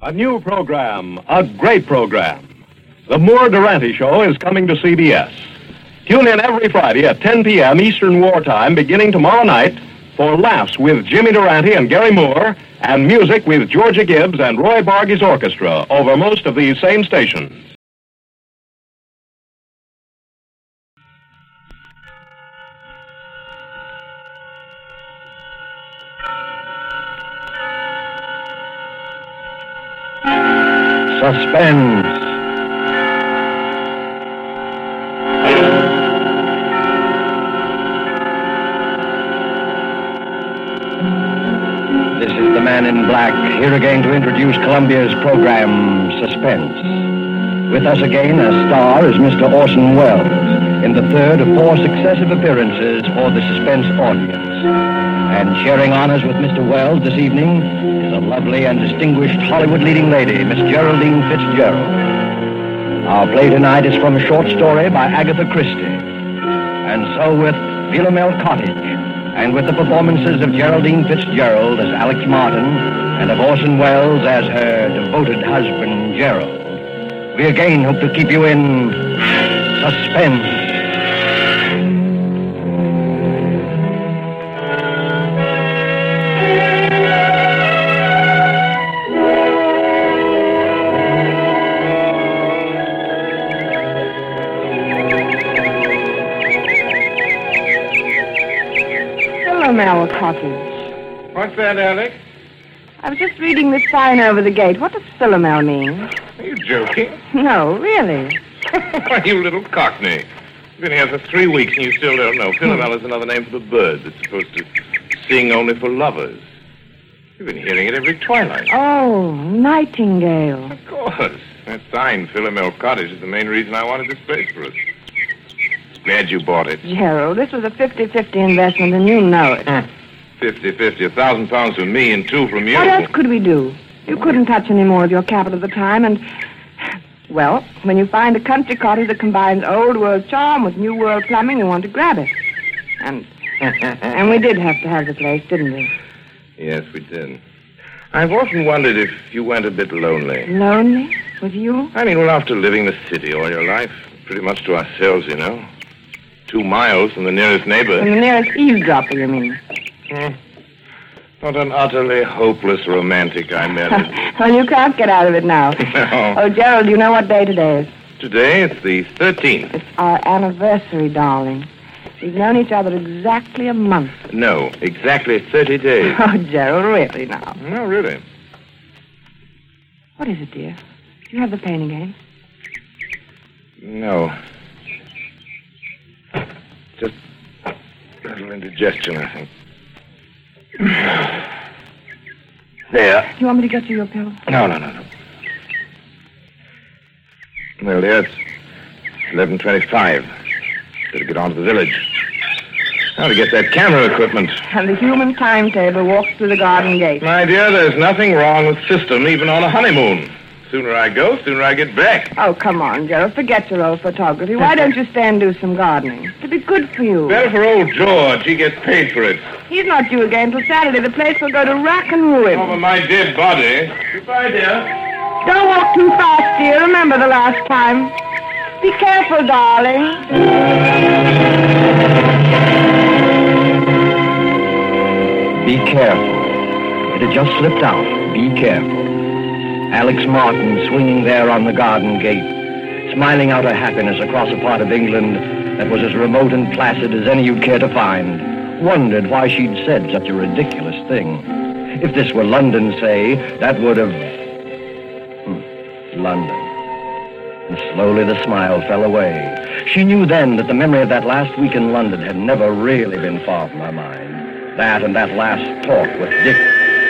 A new program, a great program. The Moore Durante Show is coming to CBS. Tune in every Friday at 10 p.m. Eastern Wartime, beginning tomorrow night, for laughs with Jimmy Durante and Garry Moore, and music with Georgia Gibbs and Roy Bargy's orchestra over most of these same stations. Suspense. This is the man in black, here again to introduce Columbia's program, Suspense. With us again as star is Mr. Orson Welles in the third of four successive appearances for the Suspense audience. And sharing honors with Mr. Welles this evening a lovely and distinguished Hollywood leading lady, Miss Geraldine Fitzgerald. Our play tonight is from a short story by Agatha Christie. And so with Philomel Cottage, and with the performances of Geraldine Fitzgerald as Alex Martin, and of Orson Welles as her devoted husband, Gerald, we again hope to keep you in suspense. Philomel Cottage. What's that, Alex? I was just reading this sign over the gate. What does Philomel mean? Are you joking? No, really. Why, you little cockney. You've been here for three weeks and you still don't know. Philomel is another name for the bird that's supposed to sing only for lovers. You've been hearing it every twilight. Oh, nightingale. Of course. That sign, Philomel Cottage, is the main reason I wanted this place for us. Glad you bought it. Gerald, this was a 50-50 investment, and you know it. Hmm. Fifty-fifty, a thousand pounds from me and two from you. What else could we do? You couldn't touch any more of your capital at the time, and... Well, when you find a country cottage that combines old world charm with new world plumbing, you want to grab it. And and we did have to have the place, didn't we? Yes, we did. I've often wondered if you went a bit lonely. Lonely? With you? I mean, well, after living the city all your life, pretty much to ourselves, you know. Two miles from the nearest neighbor. And the nearest eavesdropper, you mean? Hmm. Not an utterly hopeless romantic I met. well, you can't get out of it now. no. Oh, Gerald, do you know what day today is? Today it's the 13th. It's our anniversary, darling. We've known each other exactly a month. No, exactly 30 days. Oh, Gerald, really now. no, really. What is it, dear? Do you have the pain again? No. A little indigestion, I think. there. Do you want me to get you your pill? No, no, no, no. Well, dear, it's 11.25. Better get on to the village. Now to get that camera equipment. And the human timetable walks through the garden gate. My dear, there's nothing wrong with system even on a honeymoon. Sooner I go, sooner I get back. Oh, come on, Gerald. Forget your old photography. Why don't you stay and do some gardening? It'd be good for you. Better for old George. He gets paid for it. He's not due again till Saturday. The place will go to rack and ruin. Over my dead body. Goodbye, dear. Don't walk too fast, dear. Remember the last time. Be careful, darling. Be careful. It had just slipped out. Be careful. Alex Martin swinging there on the garden gate, smiling out her happiness across a part of England that was as remote and placid as any you'd care to find, wondered why she'd said such a ridiculous thing. If this were London, say, that would have. Hmm. London. And slowly the smile fell away. She knew then that the memory of that last week in London had never really been far from her mind. That and that last talk with Dick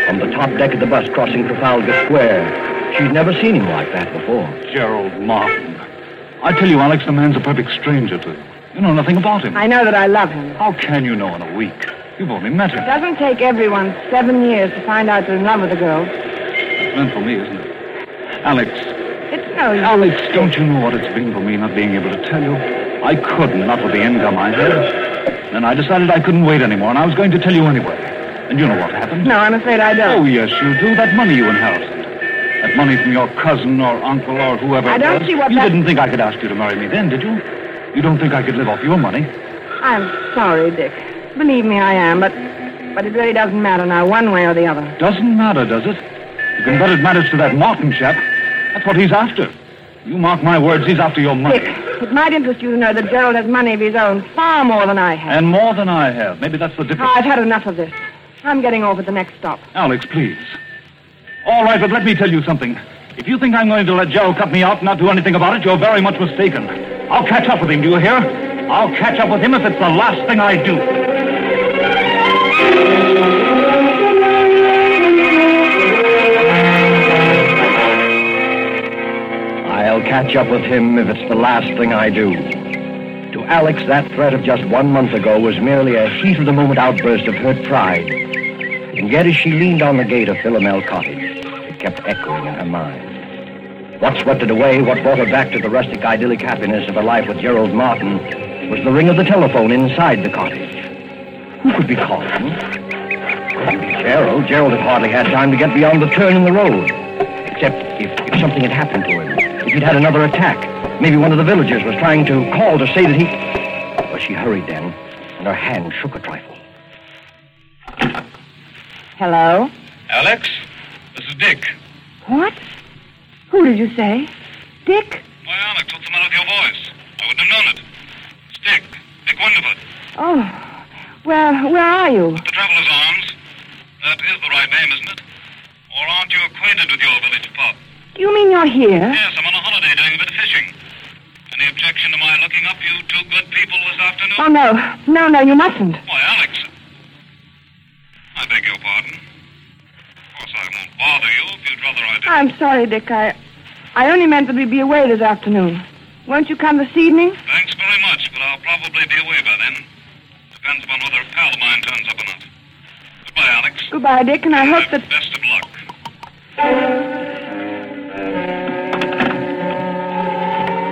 on the top deck of the bus crossing Trafalgar Square. She'd never seen him like that before. Gerald Martin. I tell you, Alex, the man's a perfect stranger to you. You know nothing about him. I know that I love him. How can you know in a week? You've only met him. It doesn't take everyone seven years to find out they're in love with a girl. It's meant for me, isn't it? Alex, It's no use. Alex, don't you know what it's been for me not being able to tell you? I couldn't, not with the income I had. Then I decided I couldn't wait anymore, and I was going to tell you anyway. And you know what happened? No, I'm afraid I don't. Oh, yes, you do. That money you inherited. At money from your cousin or uncle or whoever. I don't see what You that- didn't think I could ask you to marry me then, did you? You don't think I could live off your money? I'm sorry, Dick. Believe me, I am, but but it really doesn't matter now, one way or the other. Doesn't matter, does it? You can bet it matters to that Martin chap. That's what he's after. You mark my words, he's after your money. Dick, it might interest you to know that Gerald has money of his own, far more than I have. And more than I have. Maybe that's the difference. I've had enough of this. I'm getting off at the next stop. Alex, please. All right, but let me tell you something. If you think I'm going to let Gerald cut me out and not do anything about it, you're very much mistaken. I'll catch up with him, do you hear? I'll catch up with him if it's the last thing I do. I'll catch up with him if it's the last thing I do. To Alex, that threat of just one month ago was merely a heat of the moment outburst of hurt pride. And yet, as she leaned on the gate of Philomel Cottage, kept echoing in her mind. What swept it away, what brought her back to the rustic idyllic happiness of her life with Gerald Martin, was the ring of the telephone inside the cottage. Who could be calling? Couldn't be Gerald. Gerald had hardly had time to get beyond the turn in the road. Except if, if something had happened to him. If he'd had another attack. Maybe one of the villagers was trying to call to say that he. But she hurried then, and her hand shook a trifle. Hello? Alex, this is Dick. What? Who did you say? Dick? Why, Alex, what's the matter with your voice? I wouldn't have known it. It's Dick. Dick Windyford. Oh. Well, where are you? The Traveler's Arms. That is the right name, isn't it? Or aren't you acquainted with your village pub? You mean you're here? Yes, I'm on a holiday doing a bit of fishing. Any objection to my looking up you two good people this afternoon? Oh, no. No, no, you mustn't. Why, Alex. I beg your pardon. Bother you if you'd rather I didn't. I'm sorry, Dick. I, I only meant that we'd be away this afternoon. Won't you come this evening? Thanks very much, but I'll probably be away by then. Depends upon whether a pal of mine turns up or not. Goodbye, Alex. Goodbye, Dick, and I hope Uh, that. Best of luck.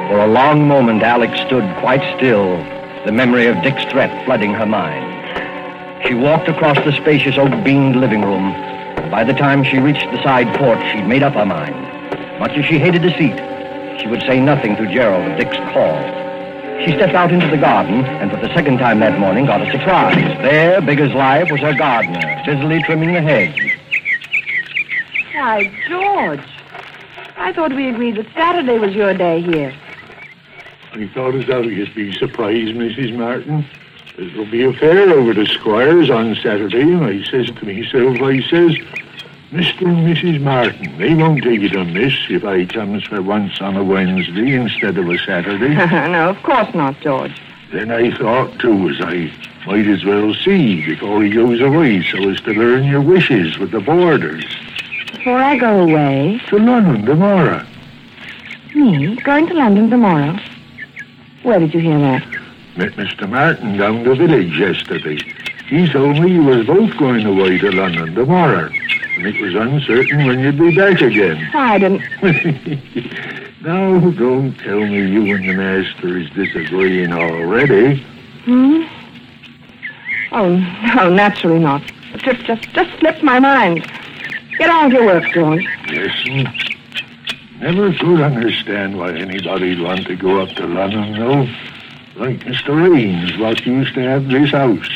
For a long moment, Alex stood quite still, the memory of Dick's threat flooding her mind. She walked across the spacious oak-beamed living room. By the time she reached the side porch, she'd made up her mind. Much as she hated deceit, she would say nothing to Gerald of Dick's call. She stepped out into the garden, and for the second time that morning got a surprise. There, big as life, was her gardener, busily trimming the hedge. Why, George. I thought we agreed that Saturday was your day here. I thought as how you'd be surprised, Mrs. Martin. There'll be a fair over the Squires on Saturday, and I says to myself, I says, Mr. and Mrs. Martin, they won't take it amiss if I comes for once on a Wednesday instead of a Saturday. no, of course not, George. then I thought, too, as I might as well see before he goes away so as to learn your wishes with the boarders. Before I go away, To London tomorrow. me going to London tomorrow. Where did you hear that? Met Mr. Martin down the village yesterday. He told me you was both going away to London tomorrow, and it was uncertain when you'd be back again. I didn't. now, don't tell me you and the master is disagreeing already. Hmm? Oh, no, naturally not. The trip just, just slipped my mind. Get on with your work, George. Listen, never could understand why anybody'd want to go up to London, though. Like Mr. Ames, what used to have this house.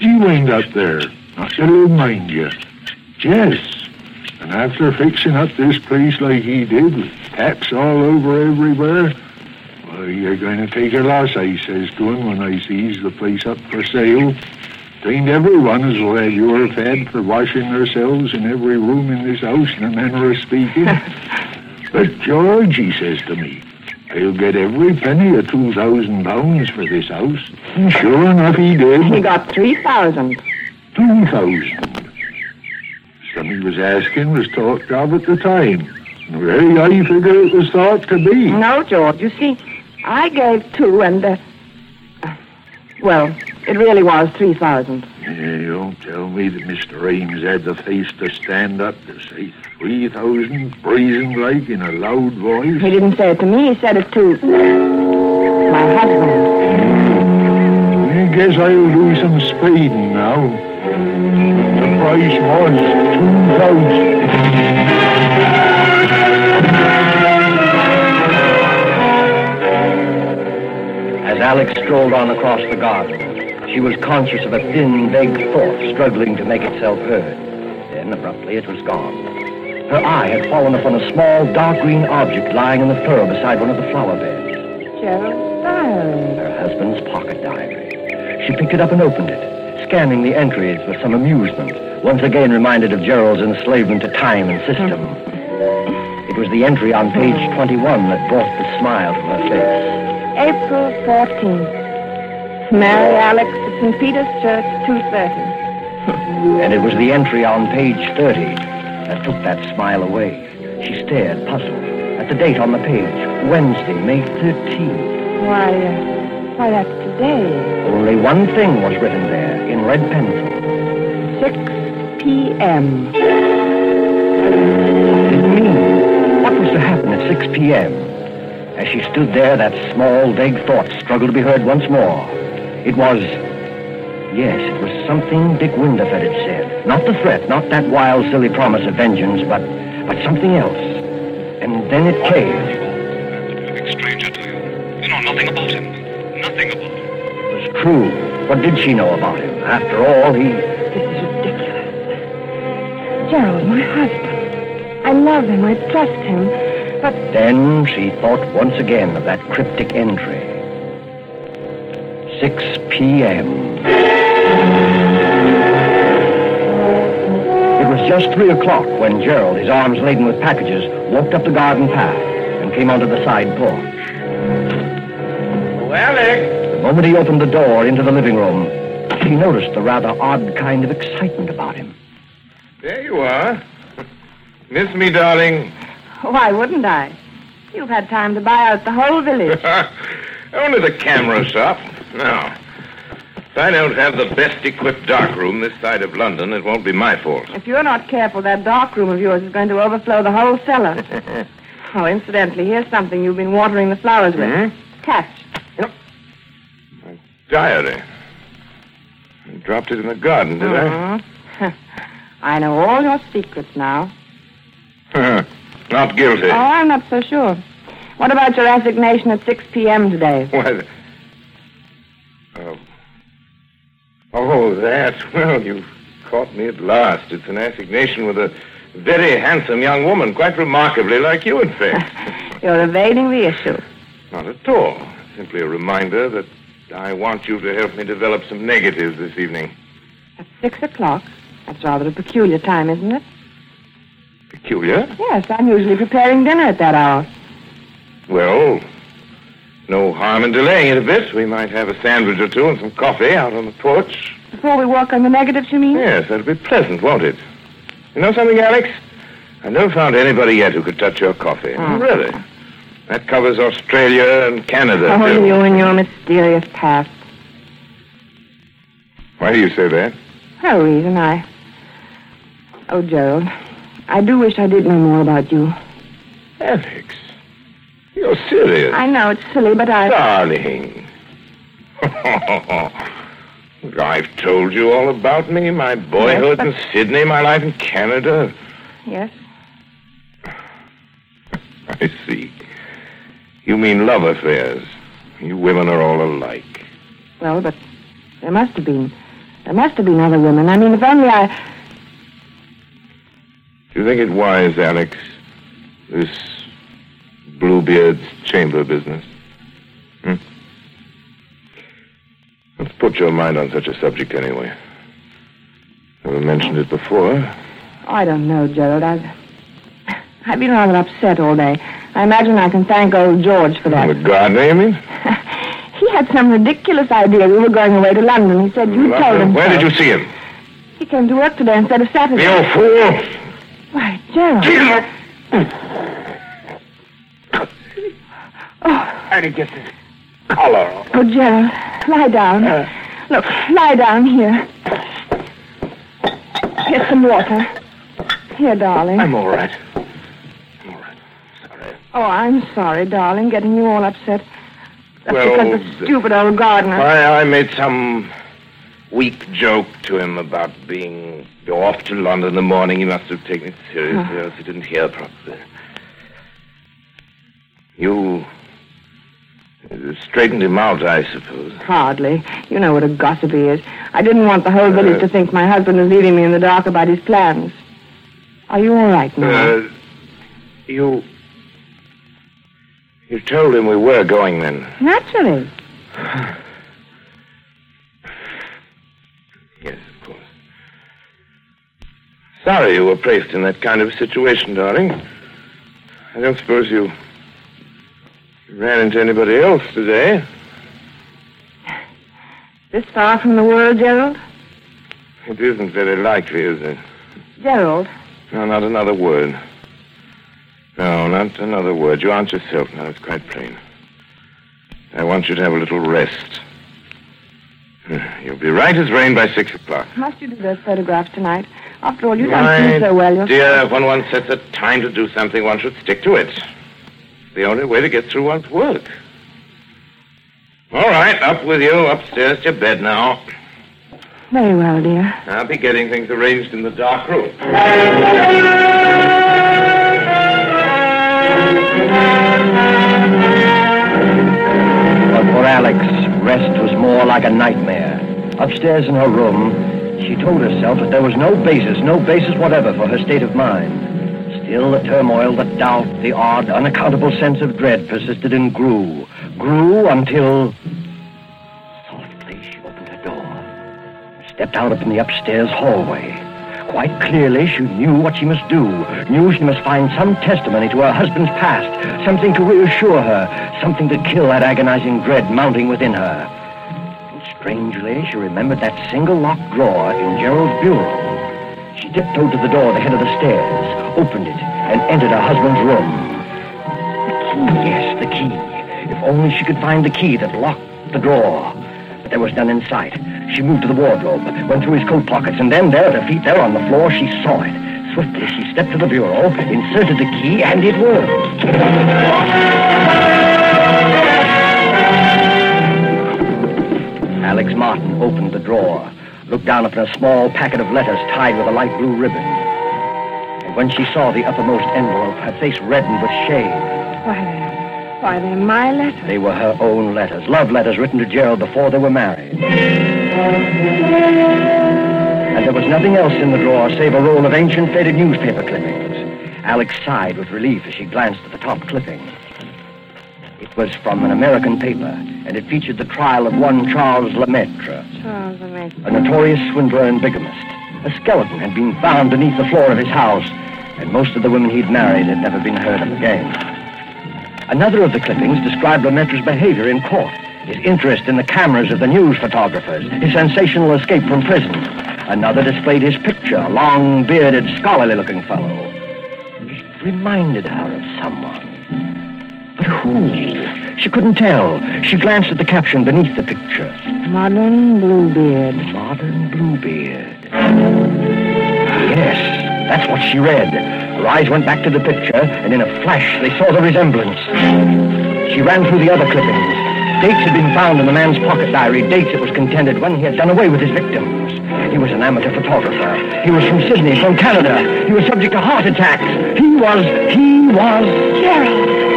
He went up there, not to live, mind you. Yes, and after fixing up this place like he did, with taps all over everywhere, well, you're going to take a loss, I says to him when I sees the place up for sale. Ain't everyone as will have your fed for washing themselves in every room in this house in a manner of speaking. but George, he says to me, I'll get every penny of two thousand pounds for this house. And sure enough he did. He got 3000 Two thousand. Some he was asking was talked of at the time. And Very high figure it was thought to be. No, George. You see, I gave two and, uh, well, it really was 3,000. Yeah, don't tell me that Mr. Ames had the face to stand up to say 3,000 freezing like in a loud voice. He didn't say it to me, he said it to my husband. I guess I'll do some speeding now. The price was 2,000. Alex strolled on across the garden. She was conscious of a thin, vague thought struggling to make itself heard. Then, abruptly, it was gone. Her eye had fallen upon a small, dark green object lying in the fur beside one of the flower beds. Gerald's diary. Her husband's pocket diary. She picked it up and opened it, scanning the entries with some amusement, once again reminded of Gerald's enslavement to time and system. It was the entry on page 21 that brought the smile to her face. April 14th. Mary Alex at St. Peter's Church, 2.30. And it was the entry on page 30 that took that smile away. She stared, puzzled, at the date on the page, Wednesday, May 13th. Why, uh, why, that's today. Only one thing was written there in red pencil. 6 p.m. What did it mean? What was to happen at 6 p.m.? As she stood there, that small, vague thought struggled to be heard once more. It was. Yes, it was something Dick Windyford had said. Not the threat, not that wild, silly promise of vengeance, but, but something else. And then it came. Big stranger to you. You know nothing about him. Nothing about him. It was true. What did she know about him? After all, he. This is ridiculous. Gerald, my husband. I love him. I trust him. But Then she thought once again of that cryptic entry. 6 p.m. It was just 3 o'clock when Gerald, his arms laden with packages, walked up the garden path and came onto the side porch. Oh, Alex! The moment he opened the door into the living room, he noticed the rather odd kind of excitement about him. There you are. Miss me, darling. why wouldn't I? You've had time to buy out the whole village. Only the camera shop. No. If I don't have the best equipped darkroom this side of London, it won't be my fault. If you're not careful, that dark room of yours is going to overflow the whole cellar. oh, incidentally, here's something you've been watering the flowers with. Hmm? Catch. Diary. I dropped it in the garden, did Mhm. I know all your secrets now. Not guilty. Oh, I'm not so sure. What about your assignation at 6 p.m. today? Why, uh, the... Oh. that. Well, you've caught me at last. It's an assignation with a very handsome young woman, quite remarkably like you, in fact. You're evading the issue. Not at all. Simply a reminder that I want you to help me develop some negatives this evening. At 6 o'clock? That's rather a peculiar time, isn't it? Peculiar? Yes, I'm usually preparing dinner at that hour. Well, no harm in delaying it a bit. We might have a sandwich or two and some coffee out on the porch. Before we work on the negatives, you mean? Yes, that'll be pleasant, won't it? You know something, Alex? I've never found anybody yet who could touch your coffee. Oh. Really? That covers Australia and Canada, Oh, too. you and your mysterious past. Why do you say that? No reason. I. Oh, Gerald, I do wish I did know more about you. Alex, you're serious. I know it's silly, but I. Darling. I've told you all about me, my boyhood but- in Sydney, my life in Canada. Yes. I see. You mean love affairs. You women are all alike. Well, but there must have been. There must have been other women. I mean, if only I. Do you think it wise, Alex? This Bluebeard's chamber business? Hmm? Let's put your mind on such a subject anyway. Never mentioned it before. Oh, I don't know, Gerald. I've. I've been rather upset all day. I imagine I can thank old George for that. The gardener, you mean? he had some ridiculous idea we were going away to London. He said you told him. Where so. did you see him? He came to work today instead of Saturday. You fool! Gerald. How did he get this collar on? Oh, Gerald, lie down. Uh. Look, lie down here. Here's some water. Here, darling. I'm all right. I'm all right. Sorry. Oh, I'm sorry, darling, getting you all upset. That's Well, because the stupid old gardener. I, I made some weak joke to him about being off to London in the morning. He must have taken it seriously, else he didn't hear properly. You. straightened him out, I suppose. Hardly. You know what a gossip he is. I didn't want the whole village Uh, to think my husband was leaving me in the dark about his plans. Are you all right now? Uh, you. You told him we were going then. Naturally. Sorry you were placed in that kind of situation, darling. I don't suppose you ran into anybody else today. This far from the world, Gerald? It isn't very likely, is it? Gerald, No, not another word. No, not another word. You aren't yourself now. It's quite plain. I want you to have a little rest. You'll be right as rain by six o'clock. must you do those photographs tonight? After all, you don't My see so well yourself. Dear, when one sets a time to do something, one should stick to it. The only way to get through one's work. All right, up with you, upstairs to your bed now. Very well, dear. I'll be getting things arranged in the dark room. But for Alex, rest was more like a nightmare. Upstairs in her room, she told herself that there was no basis, no basis whatever for her state of mind. Still, the turmoil, the doubt, the odd, unaccountable sense of dread persisted and grew. Grew until. Softly, she opened her door. Stepped out upon the upstairs hallway. Quite clearly, she knew what she must do. Knew she must find some testimony to her husband's past. Something to reassure her. Something to kill that agonizing dread mounting within her. Strangely, she remembered that single locked drawer in Gerald's bureau. She tiptoed to the door at the head of the stairs, opened it, and entered her husband's room. The key, yes, the key. If only she could find the key that locked the drawer. But there was none in sight. She moved to the wardrobe, went through his coat pockets, and then there at her feet, there on the floor, she saw it. Swiftly, she stepped to the bureau, inserted the key, and it worked. Alex Martin opened the drawer, looked down upon a small packet of letters tied with a light blue ribbon. And when she saw the uppermost envelope, her face reddened with shame. Why, they're, why, they're my letters. They were her own letters, love letters written to Gerald before they were married. And there was nothing else in the drawer save a roll of ancient faded newspaper clippings. Alex sighed with relief as she glanced at the top clipping. Was from an American paper, and it featured the trial of one Charles Lemaitre, Charles Lemaitre. a notorious swindler and bigamist. A skeleton had been found beneath the floor of his house, and most of the women he'd married had never been heard of again. Another of the clippings described Lemaitre's behavior in court, his interest in the cameras of the news photographers, his sensational escape from prison. Another displayed his picture, a long, bearded, scholarly-looking fellow. It reminded her of someone. But who? She couldn't tell. She glanced at the caption beneath the picture. Modern Bluebeard. Modern Bluebeard. Yes, that's what she read. Her eyes went back to the picture, and in a flash they saw the resemblance. She ran through the other clippings. Dates had been found in the man's pocket diary, dates it was contended when he had done away with his victims. He was an amateur photographer. He was from Sydney, from Canada. He was subject to heart attacks. He was, he was Gerald.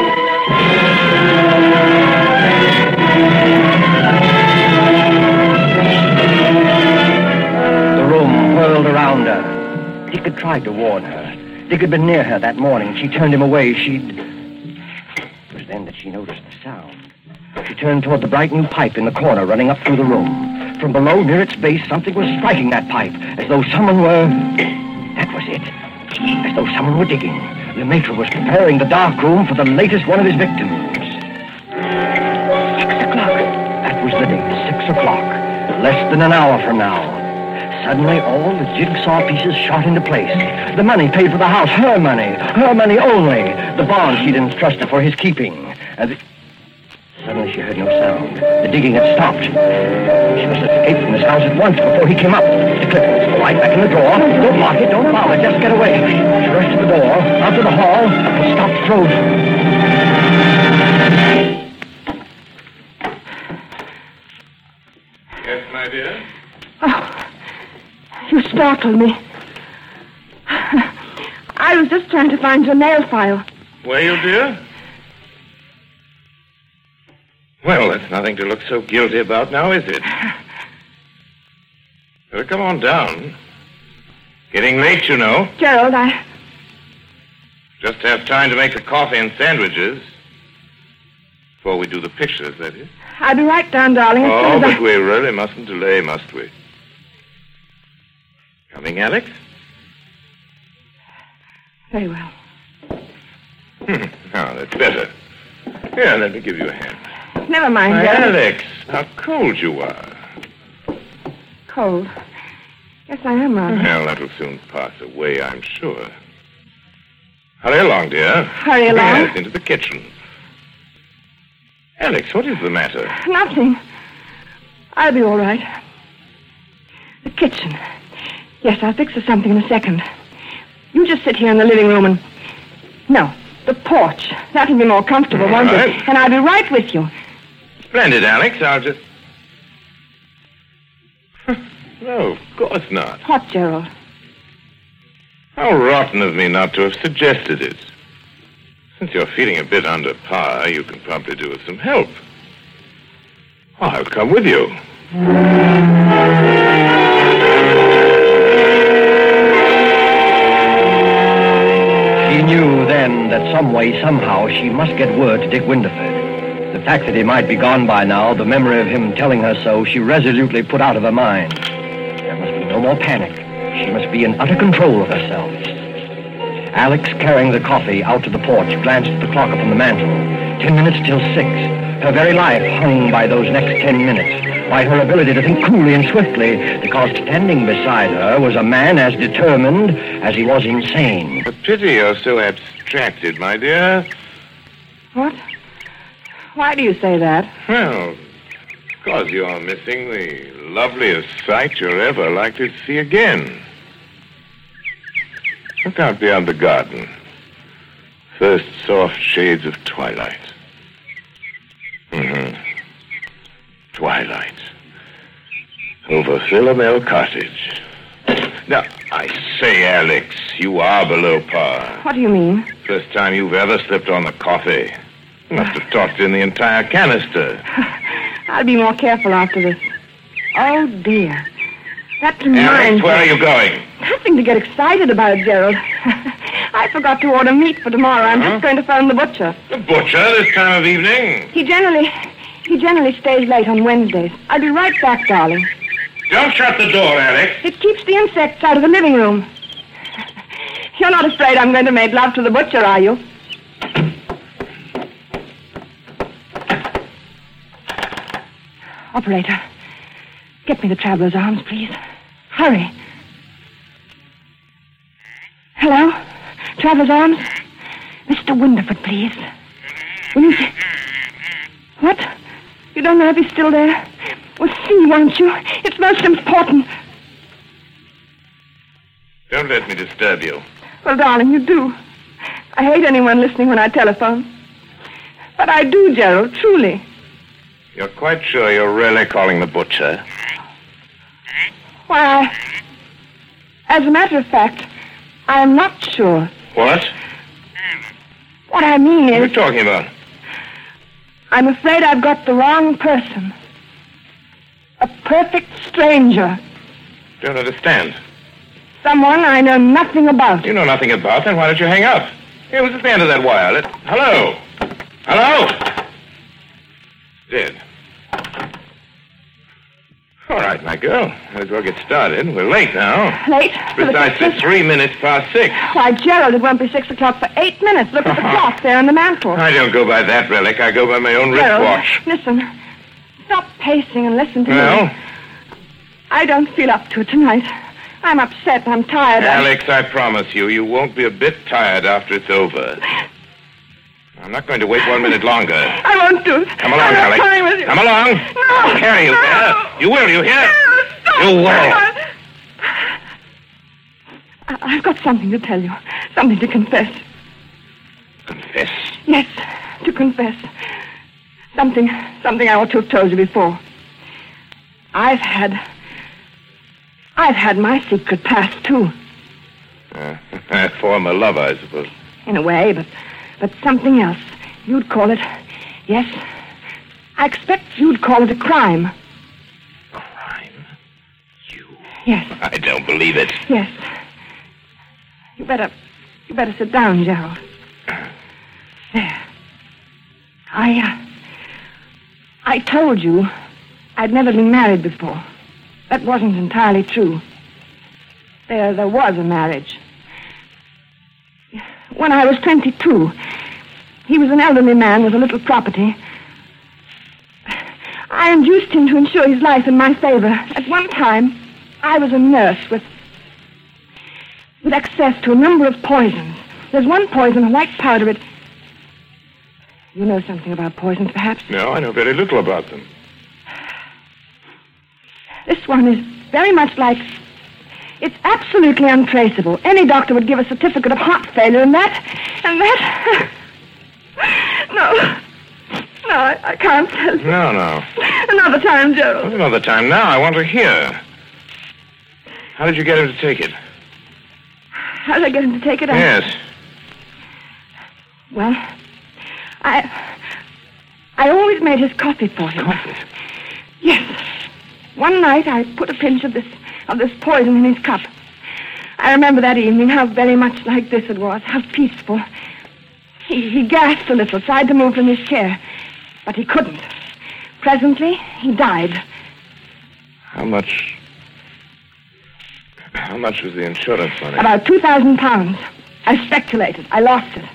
The room whirled around her. Dick had tried to warn her. Dick had been near her that morning. She turned him away. She'd. It was then that she noticed the sound. She turned toward the bright new pipe in the corner running up through the room. From below, near its base, something was striking that pipe, as though someone were. That was it. As though someone were digging. Lemaitre was preparing the dark room for the latest one of his victims. Six o'clock. That was the date, six o'clock. Less than an hour from now. Suddenly, all the jigsaw pieces shot into place. The money paid for the house, her money, her money only. The bond she'd entrusted for his keeping. And the... The digging had stopped. She must escape from this house at once before he came up. The clippings, right back in the drawer. Don't lock it, don't bother, just get away. She rushed to the door, out to the hall, and stopped frozen. Yes, my dear? Oh, you startled me. I was just trying to find your nail file. Were you, dear? Well, that's nothing to look so guilty about now, is it? Better come on down. Getting late, you know. Gerald, I. Just have time to make the coffee and sandwiches. Before we do the pictures, that is. I'll be right down, darling. Oh, soon as but we really mustn't delay, must we? Coming, Alex? Very well. Hmm. Now, that's better. Here, let me give you a hand. Never mind, Why, Gerald. Alex, how cold you are. Cold. Yes, I am rather. Well, that'll soon pass away, I'm sure. Hurry along, dear. Hurry along? Yes, into the kitchen. Alex, what is the matter? Nothing. I'll be all right. The kitchen. Yes, I'll fix us something in a second. You just sit here in the living room and. No, the porch. That'll be more comfortable, All won't right. it? And I'll be right with you. Splendid, Alex. I'll just. no, of course not. What, Gerald? How rotten of me not to have suggested it. Since you're feeling a bit under par, you can probably do with some help. I'll come with you. She knew then that some way, somehow, she must get word to Dick Windyford. The fact that he might be gone by now, the memory of him telling her so, she resolutely put out of her mind. There must be no more panic. She must be in utter control of herself. Alex, carrying the coffee out to the porch, glanced at the clock upon the mantel. Ten minutes till six. Her very life hung by those next ten minutes, by her ability to think coolly and swiftly, because standing beside her was a man as determined as he was insane. A pity you're so abstracted, my dear. What? Why do you say that? Well, because you're missing the loveliest sight you're ever likely to see again. Look out beyond the garden. First soft shades of twilight. Mm-hmm. Twilight. Over Philomel Cottage. Now, I say, Alex, you are below par. What do you mean? First time you've ever slipped on the coffee. Must have talked in the entire canister. I'll be more careful after this. Oh, dear. That Alex, reminds where are you going? Nothing to get excited about, Gerald. I forgot to order meat for tomorrow. I'm Huh? just going to phone the butcher. The butcher this time of evening. He generally, he generally stays late on Wednesdays. I'll be right back, darling. Don't shut the door, Alex. It keeps the insects out of the living room. You're not afraid I'm going to make love to the butcher, are you? Operator, get me the traveler's arms, please. Hurry. Hello? Traveler's arms? Mr. Windyford, please. Will you see? What? You don't know if he's still there? Well, see, won't you? It's most important. Don't let me disturb you. Well, darling, you do. I hate anyone listening when I telephone. But I do, Gerald, truly. You're quite sure you're really calling the butcher? Why, as a matter of fact, I am not sure. What? What I mean is. What are you talking about? I'm afraid I've got the wrong person. A perfect stranger. Don't understand. Someone I know nothing about. You know nothing about, then why don't you hang up? Here, what's at the end of that wire? Let... Hello? Hello? Dead. All right, my girl. Might as well get started. We're late now. Late? Precisely three minutes past six. Why, Gerald, it won't be six o'clock for eight minutes. Look at the clock there on the mantel. I don't go by that relic. I go by my own Gerald, wristwatch. listen. Stop pacing and listen to me. Well, I don't feel up to it tonight. I'm upset. I'm tired. Alex, I promise you, you won't be a bit tired after it's over. I'm not going to wait one minute longer. I won't do it. Come along, I'm not Alex. coming with you. Come along. No. I'll carry you no. there. You will, you hear? No, stop. You will. I- I've got something to tell you. Something to confess. Confess. Yes, to confess. Something, something I ought to have told you before. I've had, I've had my secret past too, Uh, former lover, I suppose. in a way, but, but something else. You'd call it, yes, I expect you'd call it a crime. Crime? You? Yes, I don't believe it. yes. You better, you better sit down, Gerald. There. I, uh, I told you I'd never been married before. That wasn't entirely true. There, there was a marriage. When I was 22, he was an elderly man with a little property. I induced him to insure his life in my favor. At one time, I was a nurse with with access to a number of poisons. There's one poison, a white powder. It. You know something about poisons, perhaps? No, I know very little about them. This one is very much like. It's absolutely untraceable. Any doctor would give a certificate of heart failure, and that. and that. no. No, I, I can't tell you. No, no. Another time, Gerald. Another time now. I want to hear. How did you get him to take it? How did I get him to take it? I- Yes. Well, I. I always made his coffee for him. Coffee? Yes. One night I put a pinch of this of this poison in his cup. I remember that evening how very much like this it was, how peaceful. He, he gasped a little, tried to move from his chair, but he couldn't. Presently, he died. How much? How much was the insurance money? About two thousand pounds. I speculated. I lost it.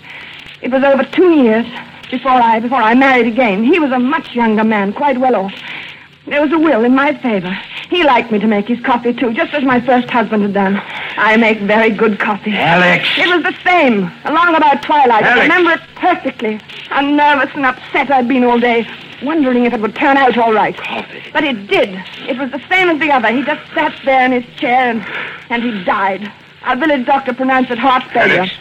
It was over two years before I before I married again. He was a much younger man, quite well off. There was a will in my favor. He liked me to make his coffee too, just as my first husband had done. I make very good coffee. Alex! It was the same, along about twilight. I remember it perfectly. How nervous and upset I'd been all day, wondering if it would turn out all right. Coffee. But it did. It was the same as the other. He just sat there in his chair and, and he died. Our village doctor pronounced it heart failure. Alex!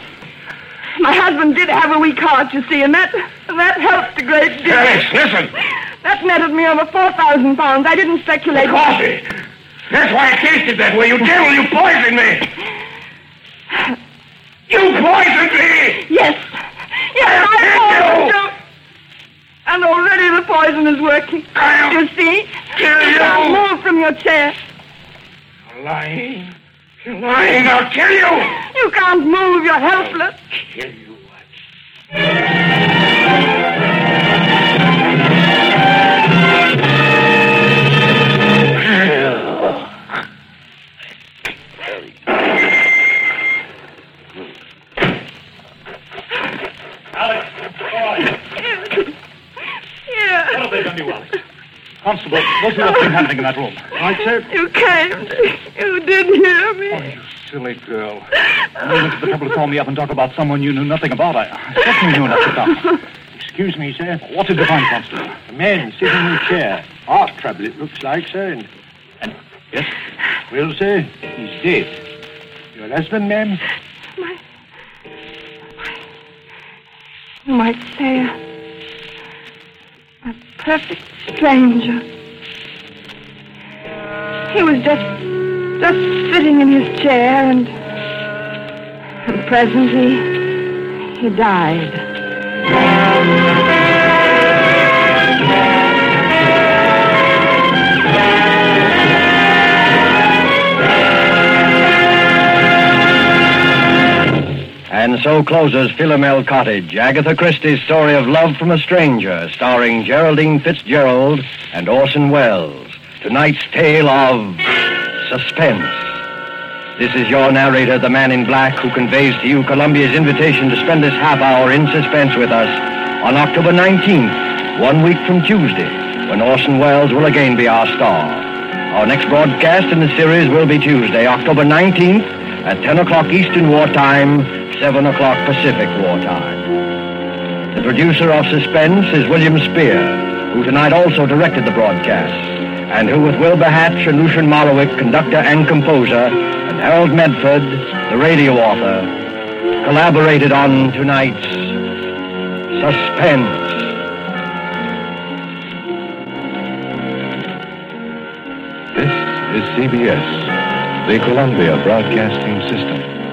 My husband did have a weak heart, you see, and that and that helped a great deal. Alex, listen! Netted me over four thousand pounds. I didn't speculate. Coffee! That's why it tasted that way. You devil, you poisoned me! You poisoned me! Yes. Yes, I I'll poisoned you. And already the poison is working. I'll You see? kill You can't move from your chair. You're lying. You're lying. I'll kill you! You can't move. You're helpless. Kill you. Constable, go see what's happening in that room. Right, sir? You came. You didn't hear me. Oh, you silly girl. You went to the trouble to call me up and talk about someone you knew nothing about. I, I certainly knew enough to come. Excuse me, sir. What did you find, Constable? A man sitting in a chair. Heart trouble, it looks like, sir. And, and Yes? well, sir, he's dead. Your husband, ma'am? My, you might say a, a perfect stranger. He was just just sitting in his chair and and presently he died. And so closes Philomel Cottage, Agatha Christie's story of love from a stranger, starring Geraldine Fitzgerald and Orson Welles. Tonight's tale of suspense. This is your narrator, the man in black, who conveys to you Columbia's invitation to spend this half hour in suspense with us on October 19th, one week from Tuesday, when Orson Welles will again be our star. Our next broadcast in the series will be Tuesday, October 19th at 10 o'clock Eastern Wartime, 7 o'clock Pacific Wartime. The producer of Suspense is William Spier, who tonight also directed the broadcast, and who with Wilbur Hatch and Lucien Moraweck, conductor and composer, and Harold Medford, the radio author, collaborated on tonight's Suspense. This is CBS, the Columbia Broadcasting System.